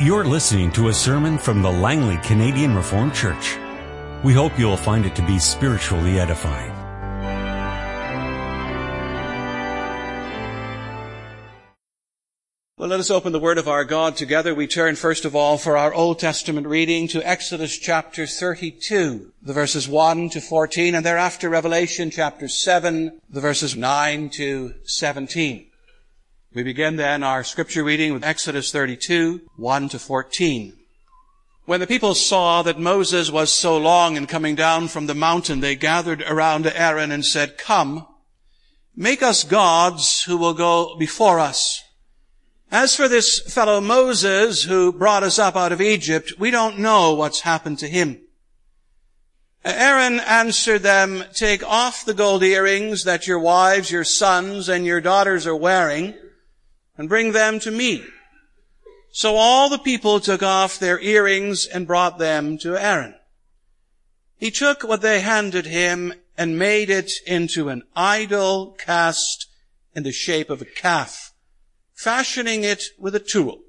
You're listening to a sermon from the Langley Canadian Reformed Church. We hope you'll find it to be spiritually edifying. Well, let us open the Word of our God together. We turn first of all for our Old Testament reading to Exodus chapter 32, the verses 1 to 14, and thereafter Revelation chapter 7, the verses 9 to 17. We begin then our scripture reading with Exodus 32, 1 to 14. When the people saw that Moses was so long in coming down from the mountain, they gathered around Aaron and said, Come, make us gods who will go before us. As for this fellow Moses who brought us up out of Egypt, we don't know what's happened to him. Aaron answered them, Take off the gold earrings that your wives, your sons, and your daughters are wearing, and bring them to me. So all the people took off their earrings and brought them to Aaron. He took what they handed him and made it into an idol cast in the shape of a calf, fashioning it with a tool.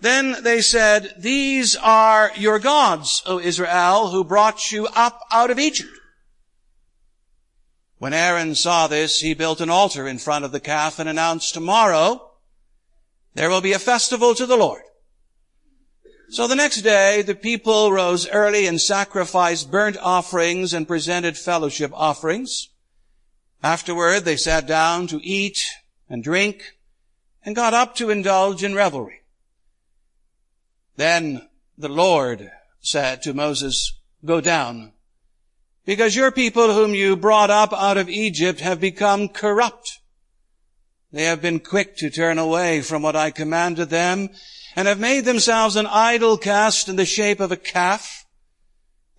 Then they said, These are your gods, O Israel, who brought you up out of Egypt. When Aaron saw this, he built an altar in front of the calf and announced, tomorrow there will be a festival to the Lord. So the next day, the people rose early and sacrificed burnt offerings and presented fellowship offerings. Afterward, they sat down to eat and drink and got up to indulge in revelry. Then the Lord said to Moses, go down because your people whom you brought up out of Egypt have become corrupt. They have been quick to turn away from what I commanded them and have made themselves an idol cast in the shape of a calf.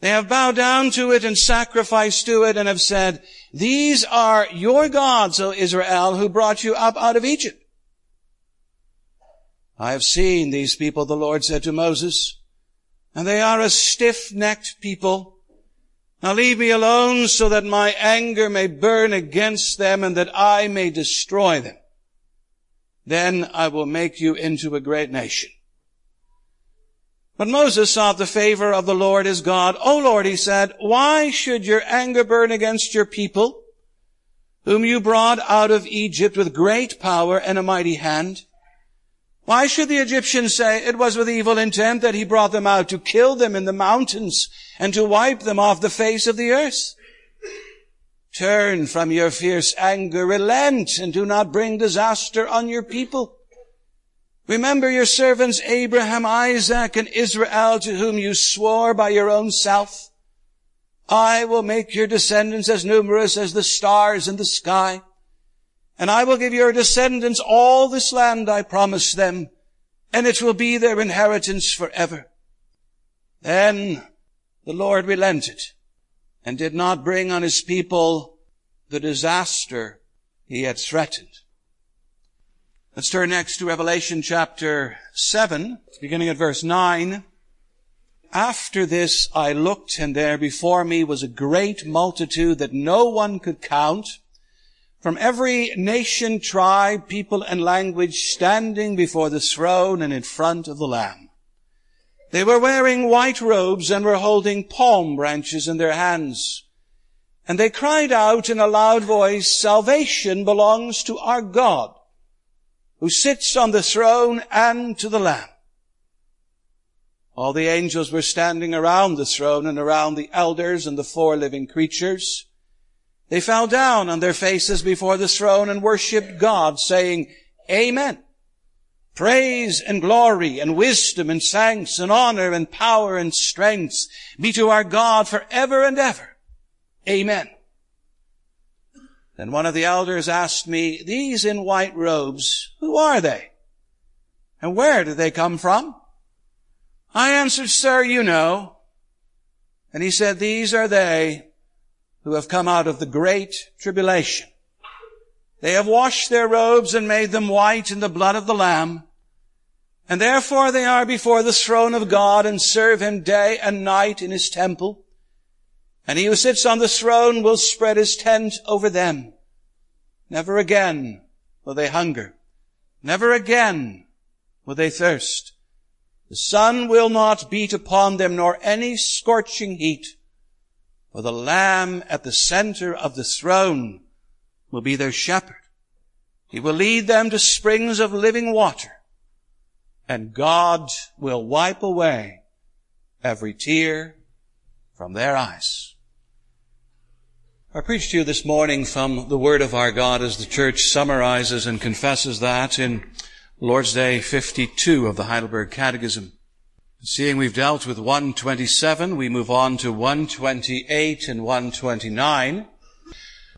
They have bowed down to it and sacrificed to it and have said, these are your gods, O Israel, who brought you up out of Egypt. I have seen these people, the Lord said to Moses, and they are a stiff-necked people now leave me alone so that my anger may burn against them and that I may destroy them. Then I will make you into a great nation. But Moses sought the favor of the Lord his God. O Lord, he said, why should your anger burn against your people, whom you brought out of Egypt with great power and a mighty hand? Why should the Egyptians say it was with evil intent that he brought them out to kill them in the mountains and to wipe them off the face of the earth? Turn from your fierce anger, relent, and do not bring disaster on your people. Remember your servants Abraham, Isaac, and Israel to whom you swore by your own self. I will make your descendants as numerous as the stars in the sky and I will give your descendants all this land I promised them, and it will be their inheritance forever. Then the Lord relented and did not bring on his people the disaster he had threatened. Let's turn next to Revelation chapter 7, beginning at verse 9. After this I looked and there before me was a great multitude that no one could count from every nation, tribe, people, and language standing before the throne and in front of the Lamb. They were wearing white robes and were holding palm branches in their hands. And they cried out in a loud voice, salvation belongs to our God, who sits on the throne and to the Lamb. All the angels were standing around the throne and around the elders and the four living creatures. They fell down on their faces before the throne and worshiped God, saying, Amen. Praise and glory and wisdom and thanks and honor and power and strength be to our God forever and ever. Amen. Then one of the elders asked me, these in white robes, who are they? And where do they come from? I answered, sir, you know. And he said, these are they who have come out of the great tribulation. They have washed their robes and made them white in the blood of the Lamb. And therefore they are before the throne of God and serve him day and night in his temple. And he who sits on the throne will spread his tent over them. Never again will they hunger. Never again will they thirst. The sun will not beat upon them nor any scorching heat. For the Lamb at the center of the throne will be their shepherd. He will lead them to springs of living water. And God will wipe away every tear from their eyes. I preached to you this morning from the Word of our God as the church summarizes and confesses that in Lord's Day 52 of the Heidelberg Catechism. Seeing we've dealt with 127, we move on to 128 and 129.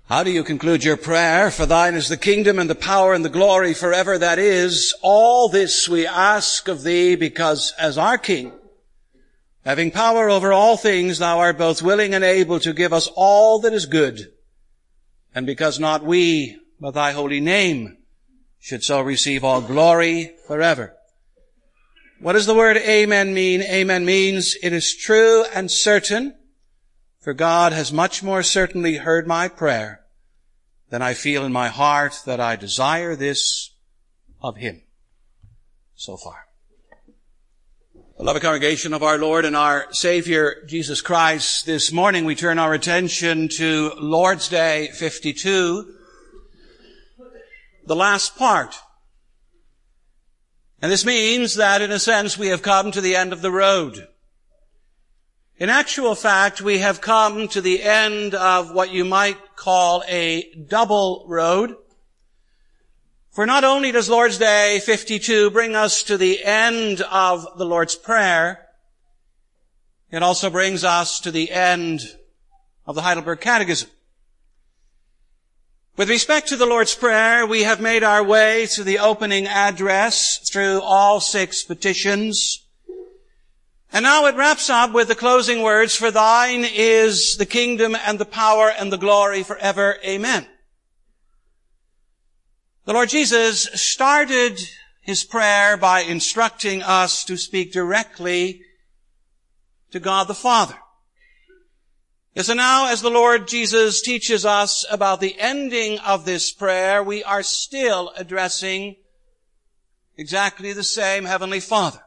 How do you conclude your prayer? For thine is the kingdom and the power and the glory forever. That is, all this we ask of thee because as our King, having power over all things, thou art both willing and able to give us all that is good. And because not we, but thy holy name should so receive all glory forever. What does the word amen mean? Amen means it is true and certain, for God has much more certainly heard my prayer than I feel in my heart that I desire this of Him. So far. Beloved congregation of our Lord and our Savior Jesus Christ, this morning we turn our attention to Lord's Day 52, the last part. And this means that in a sense we have come to the end of the road. In actual fact, we have come to the end of what you might call a double road. For not only does Lord's Day 52 bring us to the end of the Lord's Prayer, it also brings us to the end of the Heidelberg Catechism. With respect to the Lord's Prayer, we have made our way to the opening address through all six petitions. And now it wraps up with the closing words, for thine is the kingdom and the power and the glory forever. Amen. The Lord Jesus started his prayer by instructing us to speak directly to God the Father. And now as the Lord Jesus teaches us about the ending of this prayer, we are still addressing exactly the same Heavenly Father.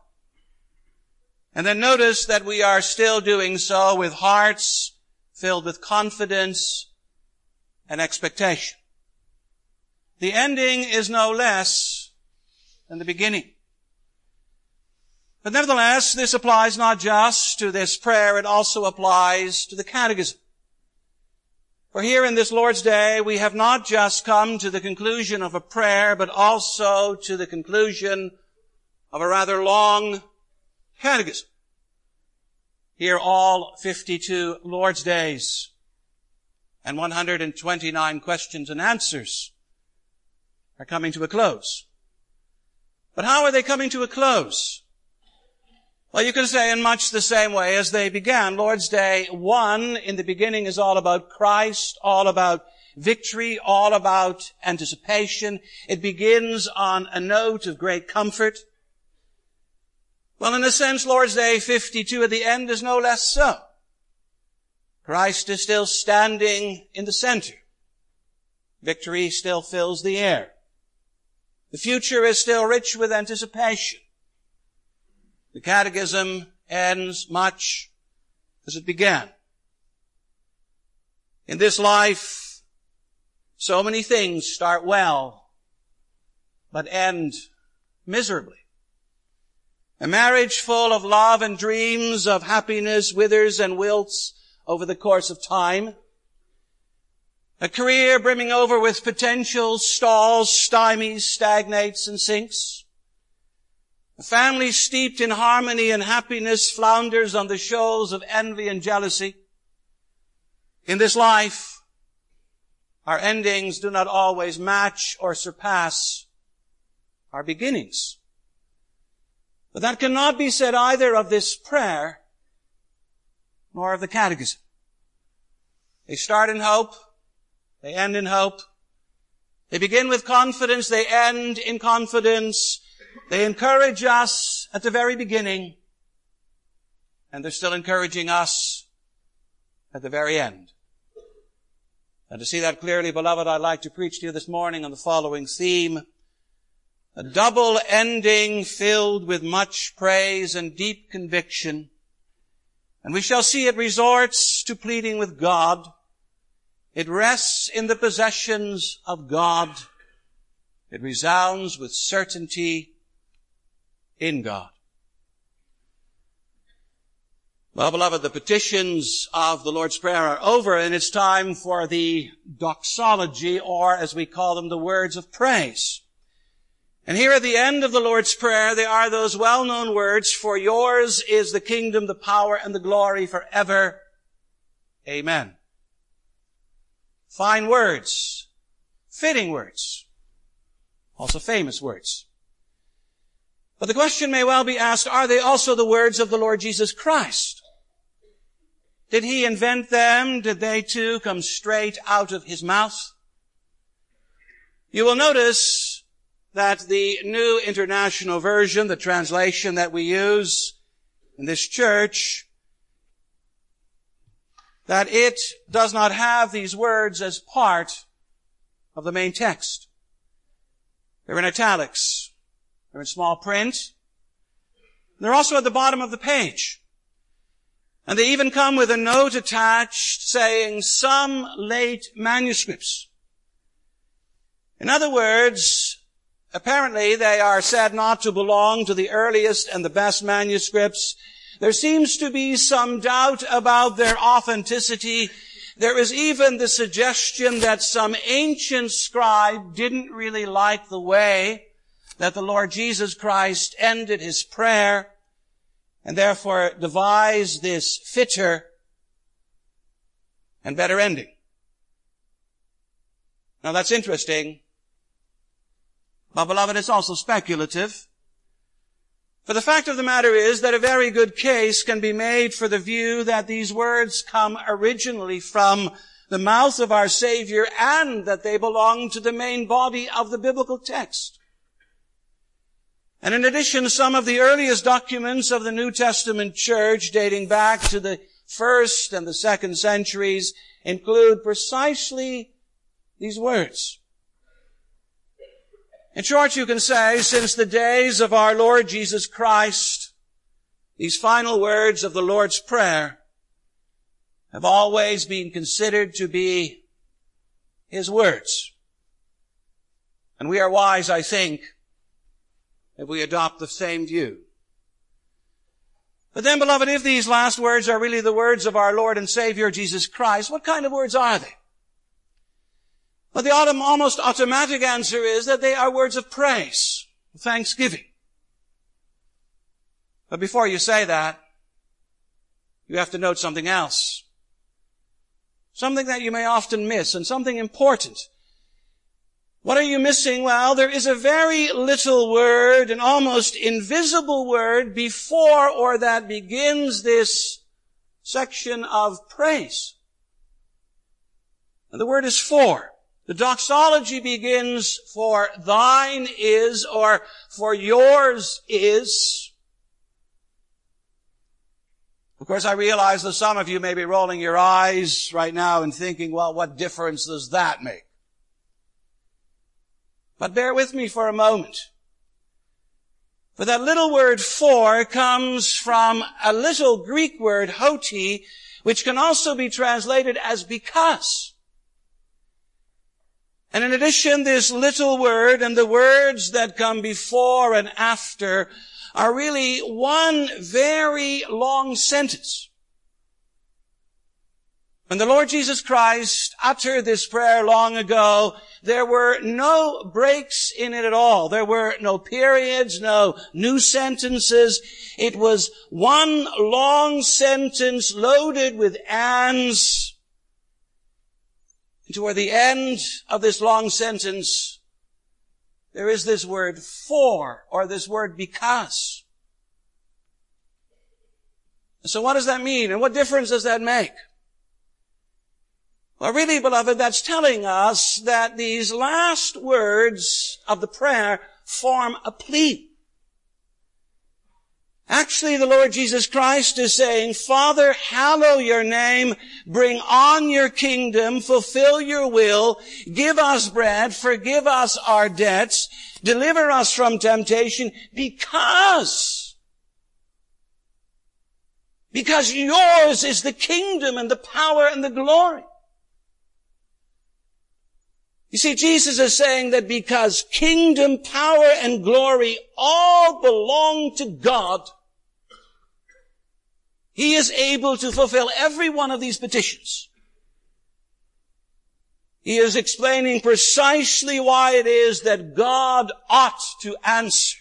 And then notice that we are still doing so with hearts filled with confidence and expectation. The ending is no less than the beginning. But nevertheless, this applies not just to this prayer, it also applies to the catechism. For here in this Lord's Day, we have not just come to the conclusion of a prayer, but also to the conclusion of a rather long catechism. Here all 52 Lord's Days and 129 questions and answers are coming to a close. But how are they coming to a close? Well, you can say in much the same way as they began. Lord's Day 1 in the beginning is all about Christ, all about victory, all about anticipation. It begins on a note of great comfort. Well, in a sense, Lord's Day 52 at the end is no less so. Christ is still standing in the center. Victory still fills the air. The future is still rich with anticipation. The catechism ends much as it began. In this life, so many things start well, but end miserably. A marriage full of love and dreams of happiness withers and wilts over the course of time. A career brimming over with potential stalls, stymies, stagnates, and sinks. A family steeped in harmony and happiness flounders on the shoals of envy and jealousy. In this life, our endings do not always match or surpass our beginnings. But that cannot be said either of this prayer nor of the catechism. They start in hope. They end in hope. They begin with confidence. They end in confidence. They encourage us at the very beginning, and they're still encouraging us at the very end. And to see that clearly, beloved, I'd like to preach to you this morning on the following theme. A double ending filled with much praise and deep conviction. And we shall see it resorts to pleading with God. It rests in the possessions of God. It resounds with certainty in God. Well, beloved, the petitions of the Lord's Prayer are over and it's time for the doxology, or as we call them, the words of praise. And here at the end of the Lord's Prayer, there are those well-known words, for yours is the kingdom, the power, and the glory forever. Amen. Fine words. Fitting words. Also famous words. But the question may well be asked, are they also the words of the Lord Jesus Christ? Did he invent them? Did they too come straight out of his mouth? You will notice that the New International Version, the translation that we use in this church, that it does not have these words as part of the main text. They're in italics. They're in small print. They're also at the bottom of the page. And they even come with a note attached saying some late manuscripts. In other words, apparently they are said not to belong to the earliest and the best manuscripts. There seems to be some doubt about their authenticity. There is even the suggestion that some ancient scribe didn't really like the way that the Lord Jesus Christ ended his prayer and therefore devised this fitter and better ending. Now that's interesting, but beloved, it's also speculative. For the fact of the matter is that a very good case can be made for the view that these words come originally from the mouth of our Savior and that they belong to the main body of the biblical text. And in addition, some of the earliest documents of the New Testament church dating back to the first and the second centuries include precisely these words. In short, you can say, since the days of our Lord Jesus Christ, these final words of the Lord's Prayer have always been considered to be His words. And we are wise, I think, if we adopt the same view. But then, beloved, if these last words are really the words of our Lord and Savior Jesus Christ, what kind of words are they? Well, the almost automatic answer is that they are words of praise, thanksgiving. But before you say that, you have to note something else. Something that you may often miss and something important. What are you missing? Well, there is a very little word, an almost invisible word before or that begins this section of praise. And the word is for. The doxology begins for thine is or for yours is. Of course, I realize that some of you may be rolling your eyes right now and thinking, well, what difference does that make? But bear with me for a moment. For that little word for comes from a little Greek word, hoti, which can also be translated as because. And in addition, this little word and the words that come before and after are really one very long sentence. When the Lord Jesus Christ uttered this prayer long ago, there were no breaks in it at all. There were no periods, no new sentences. It was one long sentence loaded with ands. And Toward the end of this long sentence, there is this word for, or this word because. So what does that mean? And what difference does that make? Well, really, beloved, that's telling us that these last words of the prayer form a plea. Actually, the Lord Jesus Christ is saying, Father, hallow your name, bring on your kingdom, fulfill your will, give us bread, forgive us our debts, deliver us from temptation, because, because yours is the kingdom and the power and the glory. You see, Jesus is saying that because kingdom, power, and glory all belong to God, He is able to fulfill every one of these petitions. He is explaining precisely why it is that God ought to answer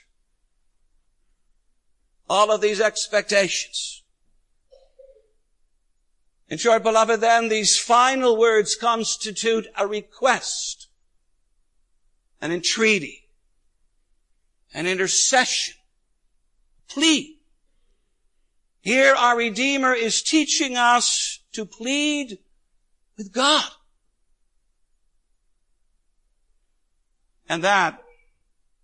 all of these expectations. In short, beloved, then these final words constitute a request an entreaty, an intercession, plea. Here our Redeemer is teaching us to plead with God. And that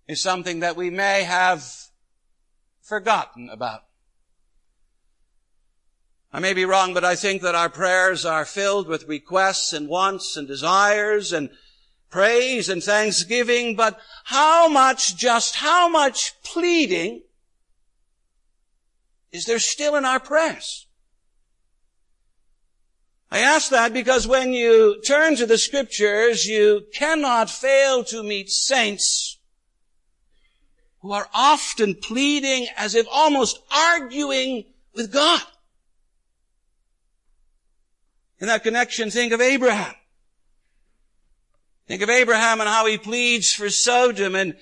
is something that we may have forgotten about. I may be wrong, but I think that our prayers are filled with requests and wants and desires and praise and thanksgiving, but how much, just how much pleading is there still in our prayers? I ask that because when you turn to the scriptures, you cannot fail to meet saints who are often pleading as if almost arguing with God. In that connection, think of Abraham. Think of Abraham and how he pleads for Sodom and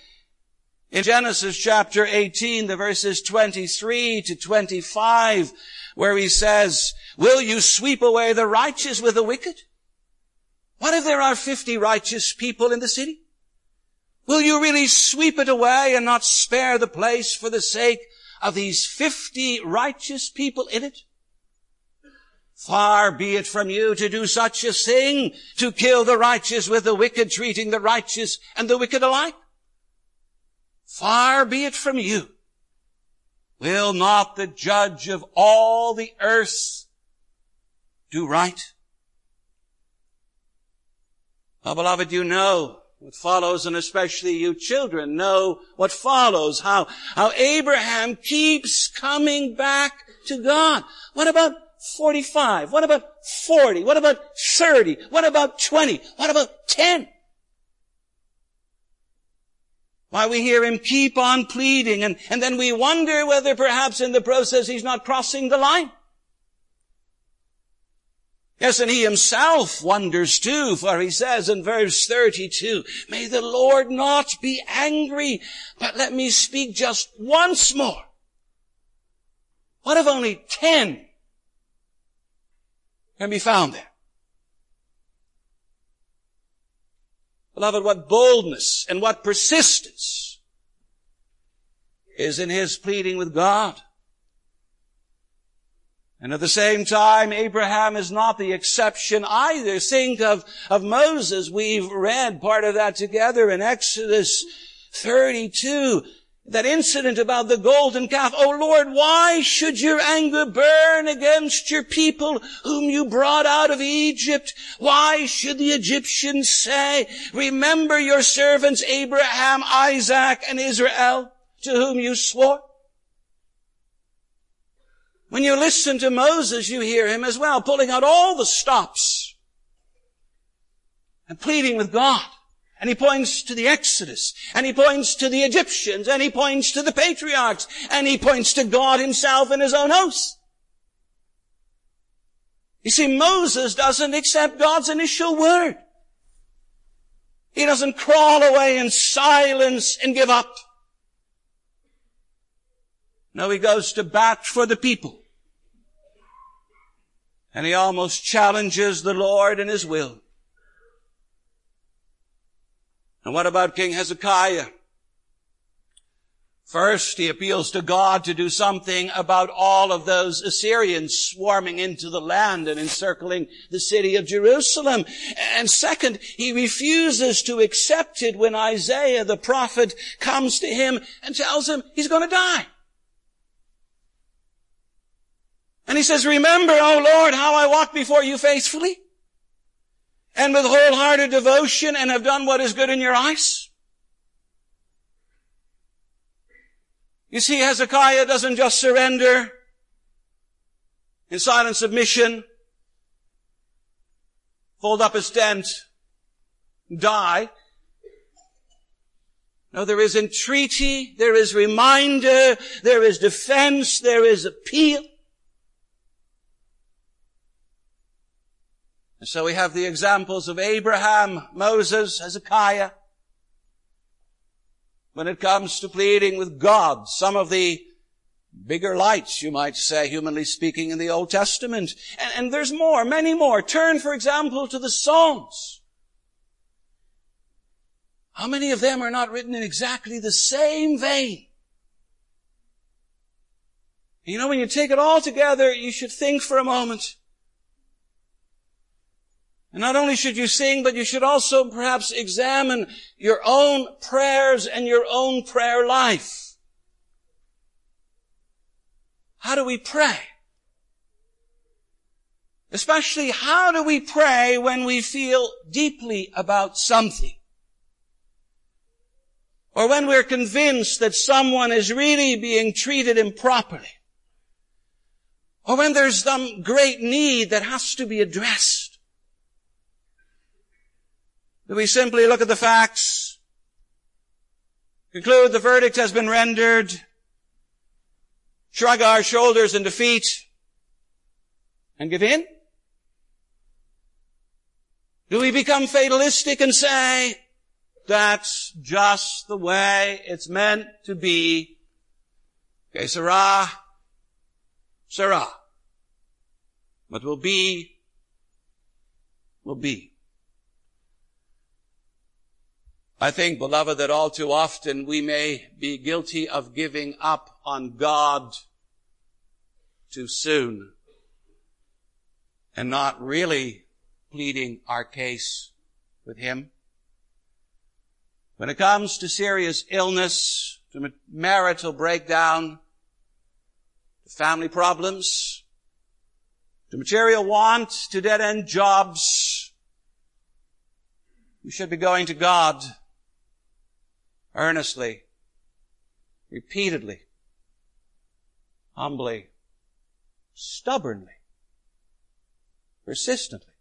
in Genesis chapter 18, the verses 23 to 25, where he says, will you sweep away the righteous with the wicked? What if there are 50 righteous people in the city? Will you really sweep it away and not spare the place for the sake of these 50 righteous people in it? Far be it from you to do such a thing, to kill the righteous with the wicked, treating the righteous and the wicked alike. Far be it from you. Will not the judge of all the earth do right? Well, beloved, you know what follows, and especially you children know what follows, how, how Abraham keeps coming back to God. What about 45? What about 40? What about 30? What about 20? What about 10? Why we hear him keep on pleading and, and then we wonder whether perhaps in the process he's not crossing the line. Yes, and he himself wonders too, for he says in verse 32, May the Lord not be angry, but let me speak just once more. What if only ten can be found there. Beloved, what boldness and what persistence is in his pleading with God. And at the same time, Abraham is not the exception either. Think of, of Moses. We've read part of that together in Exodus 32 that incident about the golden calf. Oh Lord, why should your anger burn against your people whom you brought out of Egypt? Why should the Egyptians say, remember your servants Abraham, Isaac, and Israel to whom you swore? When you listen to Moses, you hear him as well, pulling out all the stops and pleading with God. And he points to the Exodus, and he points to the Egyptians, and he points to the patriarchs, and he points to God himself in his own house. You see, Moses doesn't accept God's initial word. He doesn't crawl away in silence and give up. No, he goes to bat for the people. And he almost challenges the Lord in his will. And what about King Hezekiah? First, he appeals to God to do something about all of those Assyrians swarming into the land and encircling the city of Jerusalem. And second, he refuses to accept it when Isaiah the prophet comes to him and tells him he's going to die. And he says, remember, O Lord, how I walked before you faithfully and with wholehearted devotion and have done what is good in your eyes. You see, Hezekiah doesn't just surrender in silent submission, fold up his tent, die. No, there is entreaty, there is reminder, there is defense, there is appeal. And so we have the examples of Abraham, Moses, Hezekiah. When it comes to pleading with God, some of the bigger lights, you might say, humanly speaking, in the Old Testament. And, and there's more, many more. Turn, for example, to the Psalms. How many of them are not written in exactly the same vein? You know, when you take it all together, you should think for a moment. And not only should you sing, but you should also perhaps examine your own prayers and your own prayer life. How do we pray? Especially, how do we pray when we feel deeply about something? Or when we're convinced that someone is really being treated improperly? Or when there's some great need that has to be addressed? Do we simply look at the facts, conclude the verdict has been rendered, shrug our shoulders in defeat, and give in? Do we become fatalistic and say, that's just the way it's meant to be? Que sera, sera. What will be, will be. I think, beloved, that all too often we may be guilty of giving up on God too soon and not really pleading our case with Him. When it comes to serious illness, to marital breakdown, to family problems, to material want, to dead-end jobs, we should be going to God earnestly, repeatedly, humbly, stubbornly, persistently.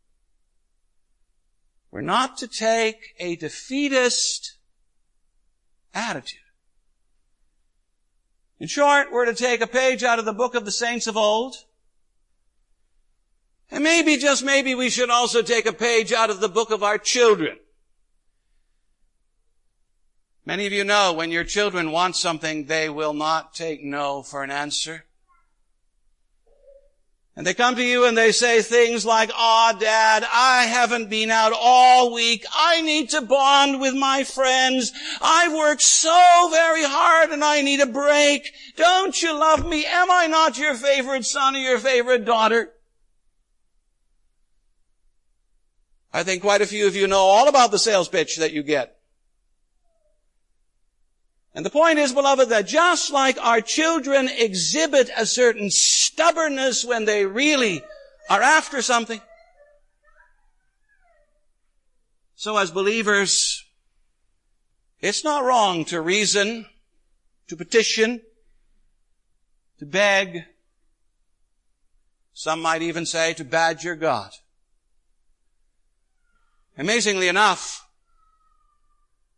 We're not to take a defeatist attitude. In short, we're to take a page out of the book of the saints of old. And maybe, just maybe, we should also take a page out of the book of our children. Many of you know when your children want something, they will not take no for an answer. And they come to you and they say things like, "Ah, dad, I haven't been out all week. I need to bond with my friends. I've worked so very hard and I need a break. Don't you love me? Am I not your favorite son or your favorite daughter? I think quite a few of you know all about the sales pitch that you get. And the point is, beloved, that just like our children exhibit a certain stubbornness when they really are after something, so as believers, it's not wrong to reason, to petition, to beg, some might even say to badger God. Amazingly enough,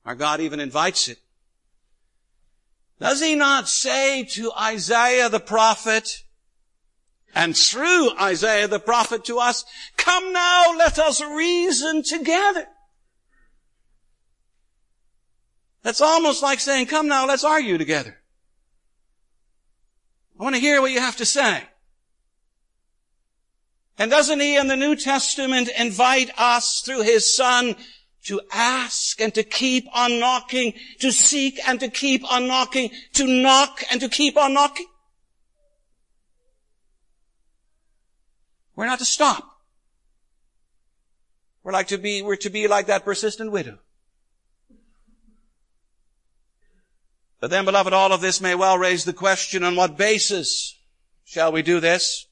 our God even invites it. Does he not say to Isaiah the prophet, and through Isaiah the prophet to us, come now, let us reason together. That's almost like saying, come now, let's argue together. I want to hear what you have to say. And doesn't he in the New Testament invite us through his son to ask and to keep on knocking, to seek and to keep on knocking, to knock and to keep on knocking. We're not to stop. We're like to be, we're to be like that persistent widow. But then, beloved, all of this may well raise the question, on what basis shall we do this?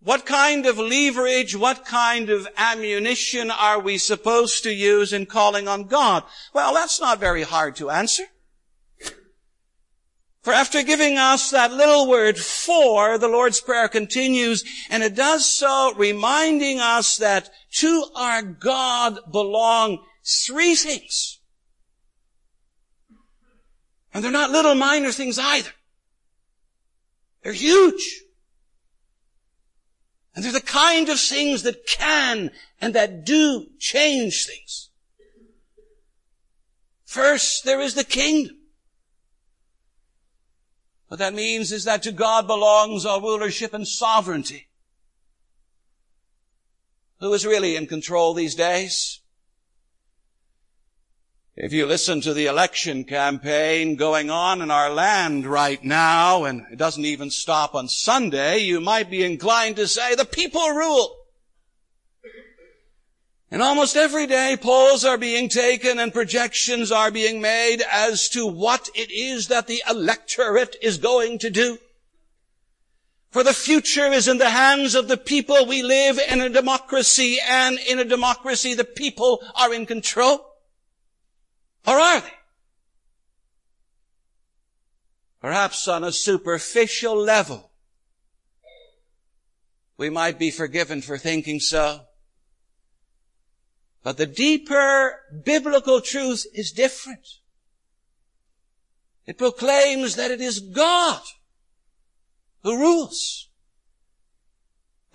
What kind of leverage, what kind of ammunition are we supposed to use in calling on God? Well, that's not very hard to answer. For after giving us that little word for, the Lord's Prayer continues, and it does so reminding us that to our God belong three things. And they're not little minor things either. They're huge. And they're the kind of things that can and that do change things. First, there is the kingdom. What that means is that to God belongs all rulership and sovereignty. Who is really in control these days? If you listen to the election campaign going on in our land right now, and it doesn't even stop on Sunday, you might be inclined to say the people rule. And almost every day polls are being taken and projections are being made as to what it is that the electorate is going to do. For the future is in the hands of the people. We live in a democracy and in a democracy the people are in control. Or are they? Perhaps on a superficial level, we might be forgiven for thinking so. But the deeper biblical truth is different. It proclaims that it is God who rules.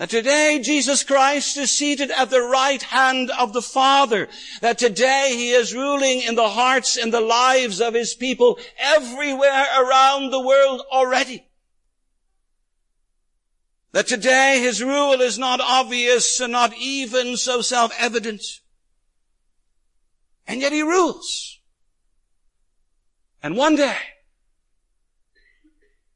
That today Jesus Christ is seated at the right hand of the Father. That today He is ruling in the hearts and the lives of His people everywhere around the world already. That today His rule is not obvious and not even so self-evident. And yet he rules. And one day,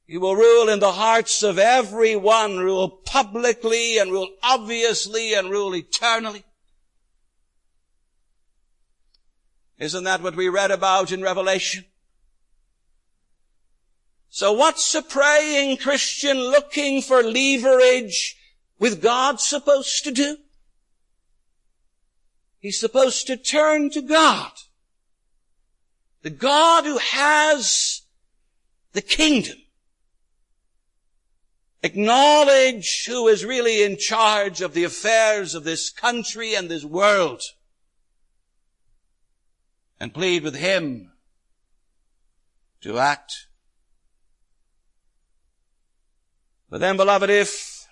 he will rule in the hearts of everyone, rule publicly and rule obviously and rule eternally. Isn't that what we read about in Revelation? So what's a praying Christian looking for leverage with God supposed to do? He's supposed to turn to God. The God who has the kingdom. Acknowledge who is really in charge of the affairs of this country and this world. And plead with Him to act. But then beloved, if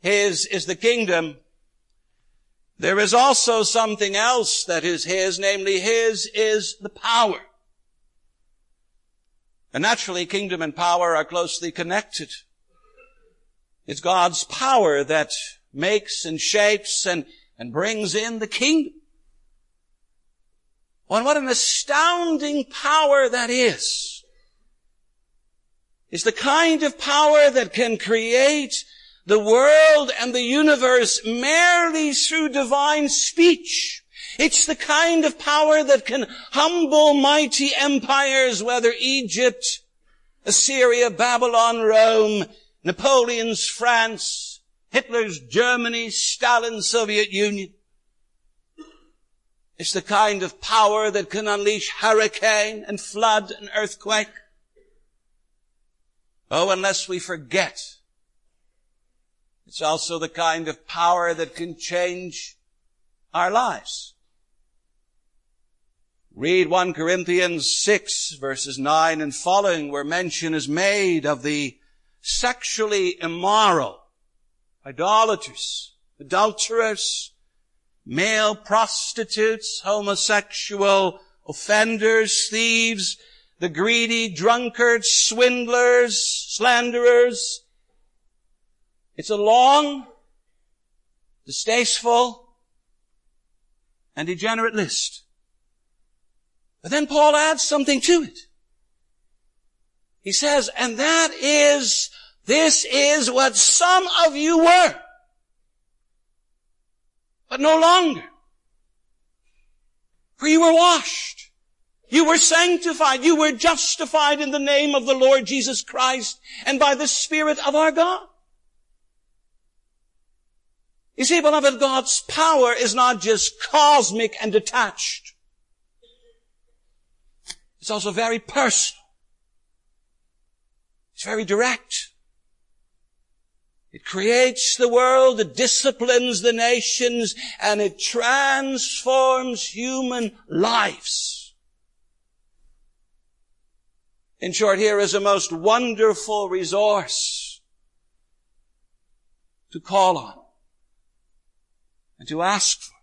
His is the kingdom, there is also something else that is His, namely His is the power. And naturally, kingdom and power are closely connected. It's God's power that makes and shapes and, and brings in the kingdom. Well, what an astounding power that is. It's the kind of power that can create the world and the universe merely through divine speech. It's the kind of power that can humble mighty empires, whether Egypt, Assyria, Babylon, Rome, Napoleon's France, Hitler's Germany, Stalin's Soviet Union. It's the kind of power that can unleash hurricane and flood and earthquake. Oh, unless we forget it's also the kind of power that can change our lives. Read 1 Corinthians 6 verses 9 and following where mention is made of the sexually immoral, idolaters, adulterers, male prostitutes, homosexual offenders, thieves, the greedy, drunkards, swindlers, slanderers, it's a long, distasteful, and degenerate list. But then Paul adds something to it. He says, and that is, this is what some of you were, but no longer. For you were washed. You were sanctified. You were justified in the name of the Lord Jesus Christ and by the Spirit of our God. You see, beloved, God's power is not just cosmic and detached. It's also very personal. It's very direct. It creates the world, it disciplines the nations, and it transforms human lives. In short, here is a most wonderful resource to call on and to ask for.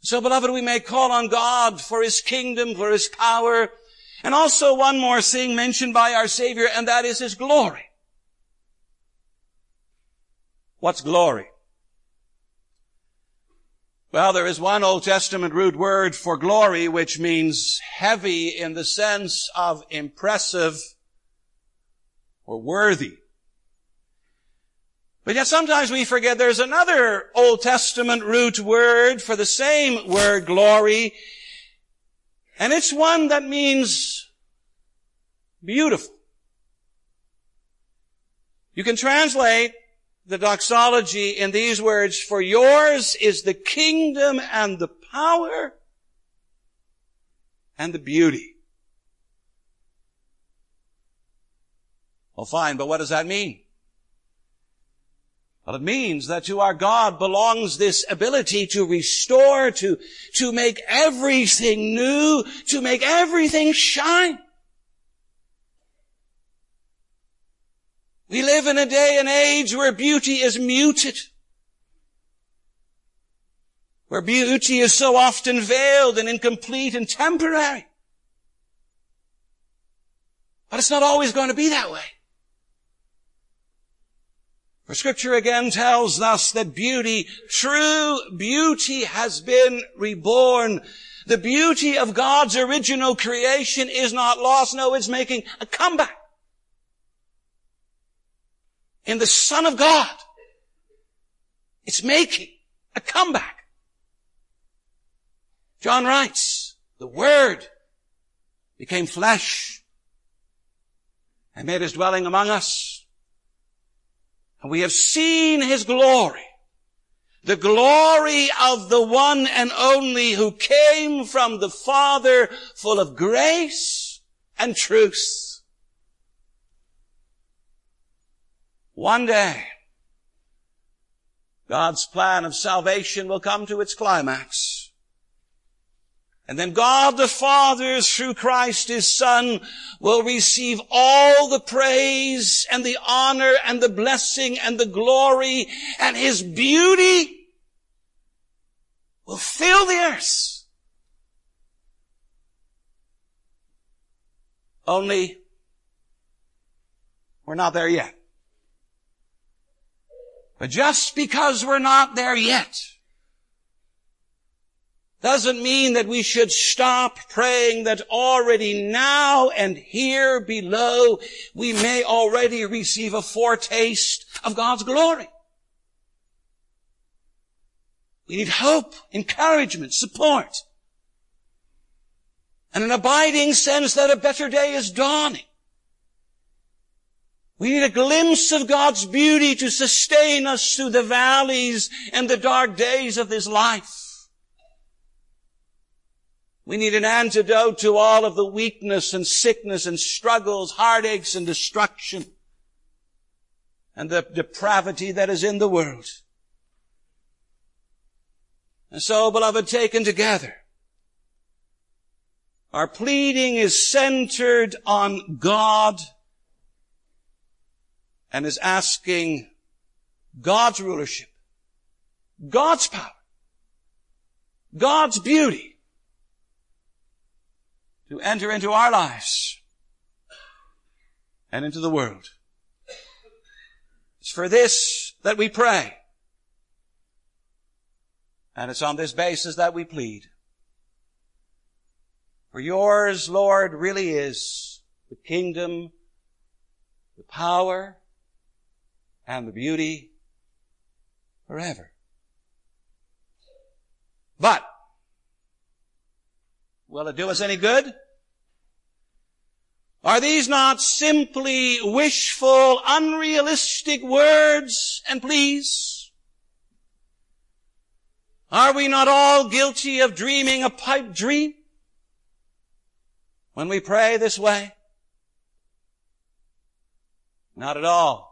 So beloved, we may call on God for His kingdom, for His power, and also one more thing mentioned by our Savior, and that is His glory. What's glory? Well, there is one Old Testament root word for glory which means heavy in the sense of impressive or worthy. But yet sometimes we forget there's another Old Testament root word for the same word, glory, and it's one that means beautiful. You can translate the doxology in these words, for yours is the kingdom and the power and the beauty. Well, fine, but what does that mean? Well, it means that to our God belongs this ability to restore, to, to make everything new, to make everything shine. We live in a day and age where beauty is muted. Where beauty is so often veiled and incomplete and temporary. But it's not always going to be that way. For scripture again tells us that beauty, true beauty has been reborn. The beauty of God's original creation is not lost. No, it's making a comeback. In the Son of God, it's making a comeback. John writes, the Word became flesh and made his dwelling among us. And we have seen His glory. The glory of the one and only who came from the Father full of grace and truth. One day, God's plan of salvation will come to its climax. And then God the Father, through Christ His Son, will receive all the praise and the honor and the blessing and the glory and His beauty will fill the earth. Only we're not there yet. But just because we're not there yet, doesn't mean that we should stop praying that already now and here below we may already receive a foretaste of God's glory. We need hope, encouragement, support, and an abiding sense that a better day is dawning. We need a glimpse of God's beauty to sustain us through the valleys and the dark days of this life. We need an antidote to all of the weakness and sickness and struggles, heartaches and destruction and the depravity that is in the world. And so, beloved, taken together, our pleading is centered on God and is asking God's rulership, God's power, God's beauty, to enter into our lives and into the world. It's for this that we pray. And it's on this basis that we plead. For yours, Lord, really is the kingdom, the power, and the beauty forever. But Will it do us any good? Are these not simply wishful, unrealistic words and pleas? Are we not all guilty of dreaming a pipe dream when we pray this way? Not at all.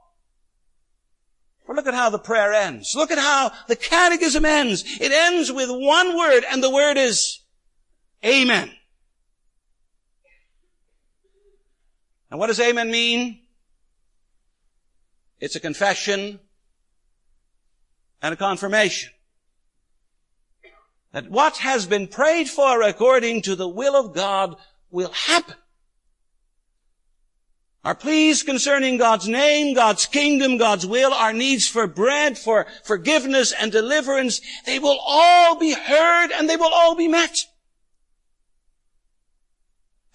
But look at how the prayer ends. Look at how the catechism ends. It ends with one word, and the word is Amen. And what does amen mean? It's a confession and a confirmation that what has been prayed for according to the will of God will happen. Our pleas concerning God's name, God's kingdom, God's will, our needs for bread, for forgiveness and deliverance, they will all be heard and they will all be met.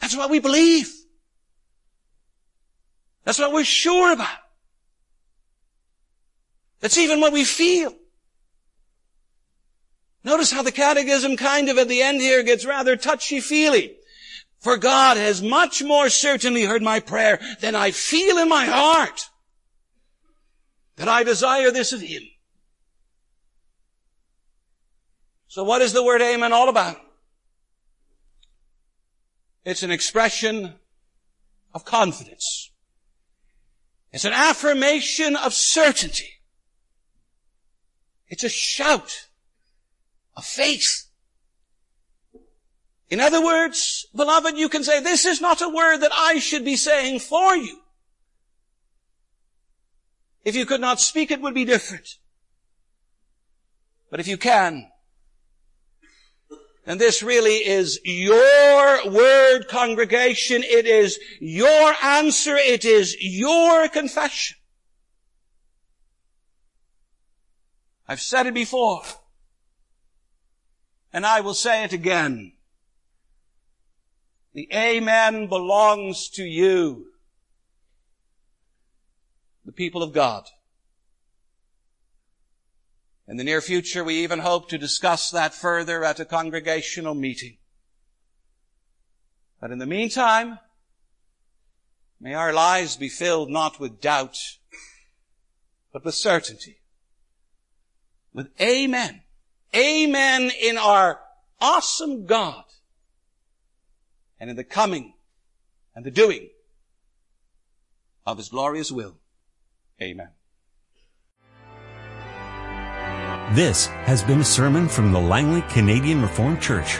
That's what we believe. That's what we're sure about. That's even what we feel. Notice how the catechism kind of at the end here gets rather touchy-feely. For God has much more certainly heard my prayer than I feel in my heart that I desire this of Him. So what is the word amen all about? It's an expression of confidence. It's an affirmation of certainty. It's a shout of faith. In other words, beloved, you can say, this is not a word that I should be saying for you. If you could not speak, it would be different. But if you can, then this really is your word, congregation. It is your answer. It is your confession. I've said it before, and I will say it again. The Amen belongs to you, the people of God. In the near future, we even hope to discuss that further at a congregational meeting. But in the meantime, may our lives be filled not with doubt, but with certainty. With amen. Amen in our awesome God and in the coming and the doing of His glorious will. Amen. This has been a sermon from the Langley Canadian Reformed Church.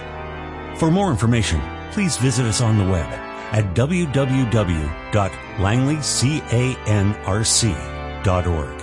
For more information, please visit us on the web at www.langleycanrc.org.